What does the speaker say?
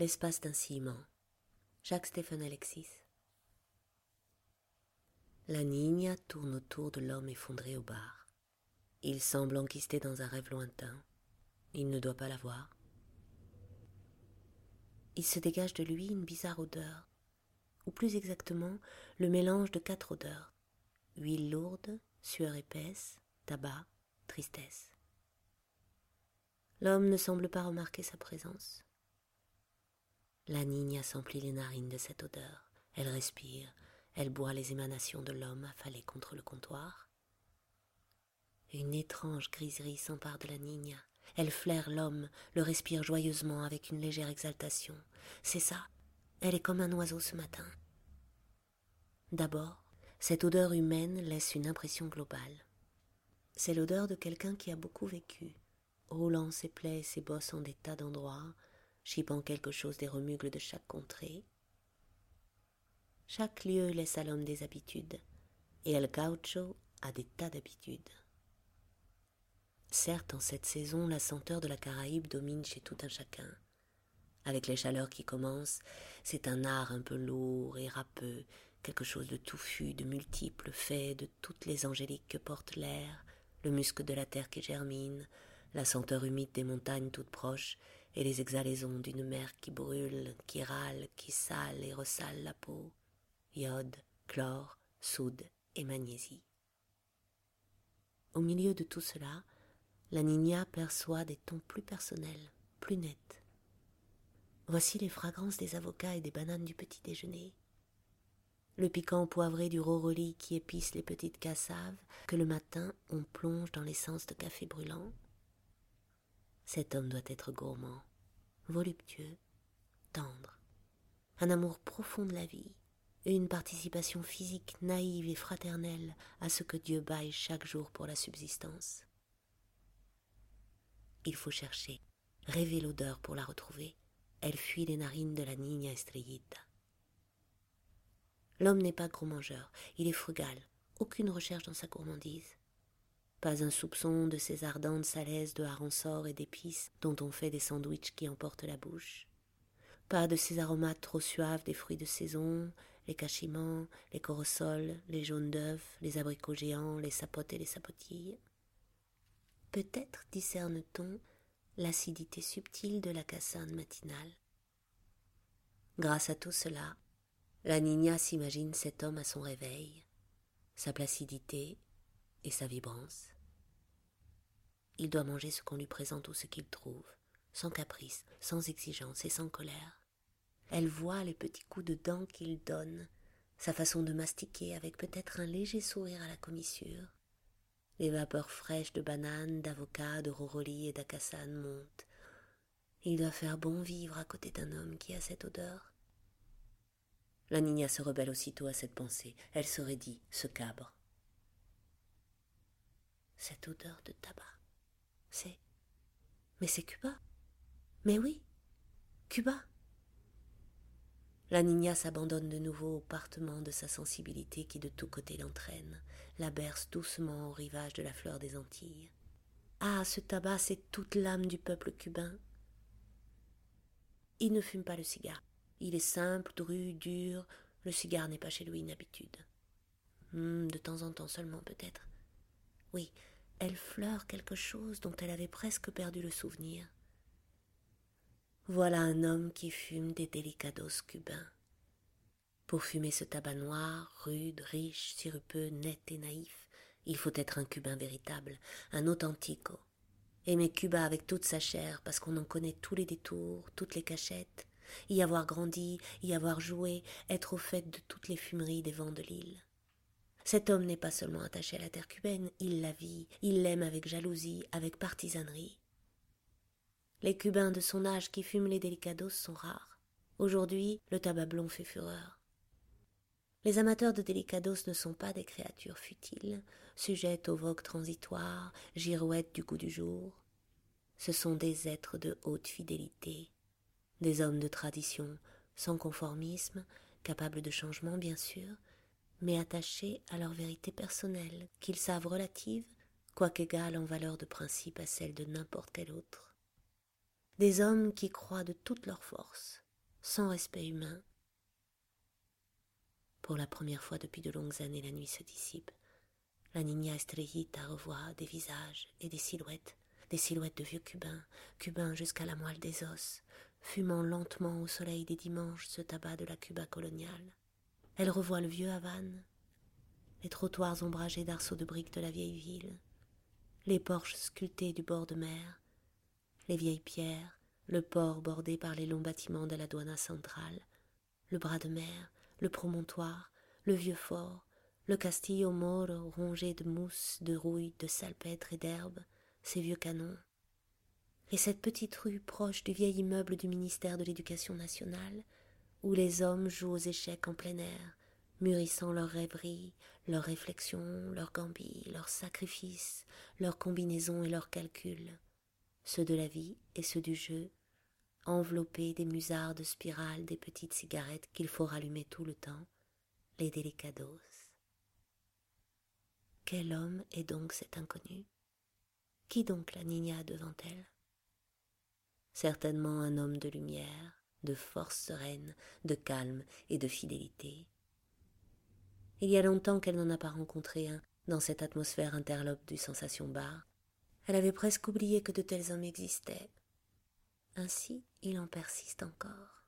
L'espace d'un ciment. Jacques Stéphane Alexis. La Niña tourne autour de l'homme effondré au bar. Il semble enquisté dans un rêve lointain. Il ne doit pas la voir. Il se dégage de lui une bizarre odeur, ou plus exactement le mélange de quatre odeurs huile lourde, sueur épaisse, tabac, tristesse. L'homme ne semble pas remarquer sa présence. La Niña s'emplit les narines de cette odeur. Elle respire, elle boit les émanations de l'homme affalé contre le comptoir. Une étrange griserie s'empare de la Niña. Elle flaire l'homme, le respire joyeusement avec une légère exaltation. C'est ça, elle est comme un oiseau ce matin. D'abord, cette odeur humaine laisse une impression globale. C'est l'odeur de quelqu'un qui a beaucoup vécu, roulant ses plaies et ses bosses en des tas d'endroits, chipant quelque chose des remugles de chaque contrée. Chaque lieu laisse à l'homme des habitudes, et El Gaucho a des tas d'habitudes. Certes, en cette saison, la senteur de la Caraïbe domine chez tout un chacun. Avec les chaleurs qui commencent, c'est un art un peu lourd et râpeux quelque chose de touffu, de multiple, fait de toutes les angéliques que porte l'air, le musc de la terre qui germine, la senteur humide des montagnes toutes proches, et les exhalaisons d'une mer qui brûle, qui râle, qui sale et ressale la peau, iode, chlore, soude et magnésie. Au milieu de tout cela, la Nina perçoit des tons plus personnels, plus nets. Voici les fragrances des avocats et des bananes du petit déjeuner, le piquant poivré du roroli qui épice les petites cassaves que le matin on plonge dans l'essence de café brûlant. Cet homme doit être gourmand, voluptueux, tendre, un amour profond de la vie et une participation physique naïve et fraternelle à ce que Dieu baille chaque jour pour la subsistance. Il faut chercher, rêver l'odeur pour la retrouver. Elle fuit les narines de la Niña Estrellita. L'homme n'est pas gros mangeur, il est frugal, aucune recherche dans sa gourmandise. Pas un soupçon de ces ardentes salaises de harançor et d'épices dont on fait des sandwichs qui emportent la bouche. Pas de ces aromates trop suaves des fruits de saison, les cachements, les corossols, les jaunes d'œufs, les abricots géants, les sapotes et les sapotilles. Peut-être discerne-t-on l'acidité subtile de la cassane matinale. Grâce à tout cela, la Nina s'imagine cet homme à son réveil, sa placidité et sa vibrance. Il doit manger ce qu'on lui présente ou ce qu'il trouve, sans caprice, sans exigence et sans colère. Elle voit les petits coups de dents qu'il donne, sa façon de mastiquer avec peut-être un léger sourire à la commissure. Les vapeurs fraîches de bananes, d'avocats, de roroli et d'acassane montent. Il doit faire bon vivre à côté d'un homme qui a cette odeur. La Nina se rebelle aussitôt à cette pensée. Elle se raidit, se cabre. Cette odeur de tabac, c'est. Mais c'est Cuba. Mais oui, Cuba. La Nina s'abandonne de nouveau au partement de sa sensibilité qui de tous côtés l'entraîne, la berce doucement au rivage de la fleur des Antilles. Ah, ce tabac, c'est toute l'âme du peuple cubain. Il ne fume pas le cigare. Il est simple, dru, dur. Le cigare n'est pas chez lui une habitude. Hmm, de temps en temps seulement, peut-être. Oui, elle fleure quelque chose dont elle avait presque perdu le souvenir. Voilà un homme qui fume des delicados cubains. Pour fumer ce tabac noir, rude, riche, sirupeux, net et naïf, il faut être un cubain véritable, un authentico. Aimer Cuba avec toute sa chair, parce qu'on en connaît tous les détours, toutes les cachettes, y avoir grandi, y avoir joué, être au fait de toutes les fumeries des vents de l'île. Cet homme n'est pas seulement attaché à la terre cubaine, il la vit, il l'aime avec jalousie, avec partisanerie. Les Cubains de son âge qui fument les délicados sont rares. Aujourd'hui, le tabac blond fait fureur. Les amateurs de délicados ne sont pas des créatures futiles, sujettes aux vogues transitoires, girouettes du goût du jour. Ce sont des êtres de haute fidélité, des hommes de tradition, sans conformisme, capables de changement bien sûr, mais attachés à leur vérité personnelle, qu'ils savent relative, quoiqu'égale en valeur de principe à celle de n'importe quel autre. Des hommes qui croient de toute leur force, sans respect humain. Pour la première fois depuis de longues années, la nuit se dissipe. La Niña Estrellita revoit des visages et des silhouettes, des silhouettes de vieux cubains, cubains jusqu'à la moelle des os, fumant lentement au soleil des dimanches ce tabac de la Cuba coloniale. Elle revoit le vieux Havane, les trottoirs ombragés d'arceaux de briques de la vieille ville, les porches sculptés du bord de mer, les vieilles pierres, le port bordé par les longs bâtiments de la douane centrale, le bras de mer, le promontoire, le vieux fort, le Castillo Moro rongé de mousse, de rouille, de salpêtre et d'herbe, ses vieux canons, et cette petite rue proche du vieil immeuble du ministère de l'Éducation nationale, où les hommes jouent aux échecs en plein air, mûrissant leurs rêveries, leurs réflexions, leurs gambis, leurs sacrifices, leurs combinaisons et leurs calculs, ceux de la vie et ceux du jeu, enveloppés des musardes spirales des petites cigarettes qu'il faut rallumer tout le temps, les délicados. Quel homme est donc cet inconnu? Qui donc la Nina devant elle? Certainement un homme de lumière, de force sereine, de calme et de fidélité. Il y a longtemps qu'elle n'en a pas rencontré un dans cette atmosphère interlope du sensation bar. Elle avait presque oublié que de tels hommes existaient. Ainsi, il en persiste encore.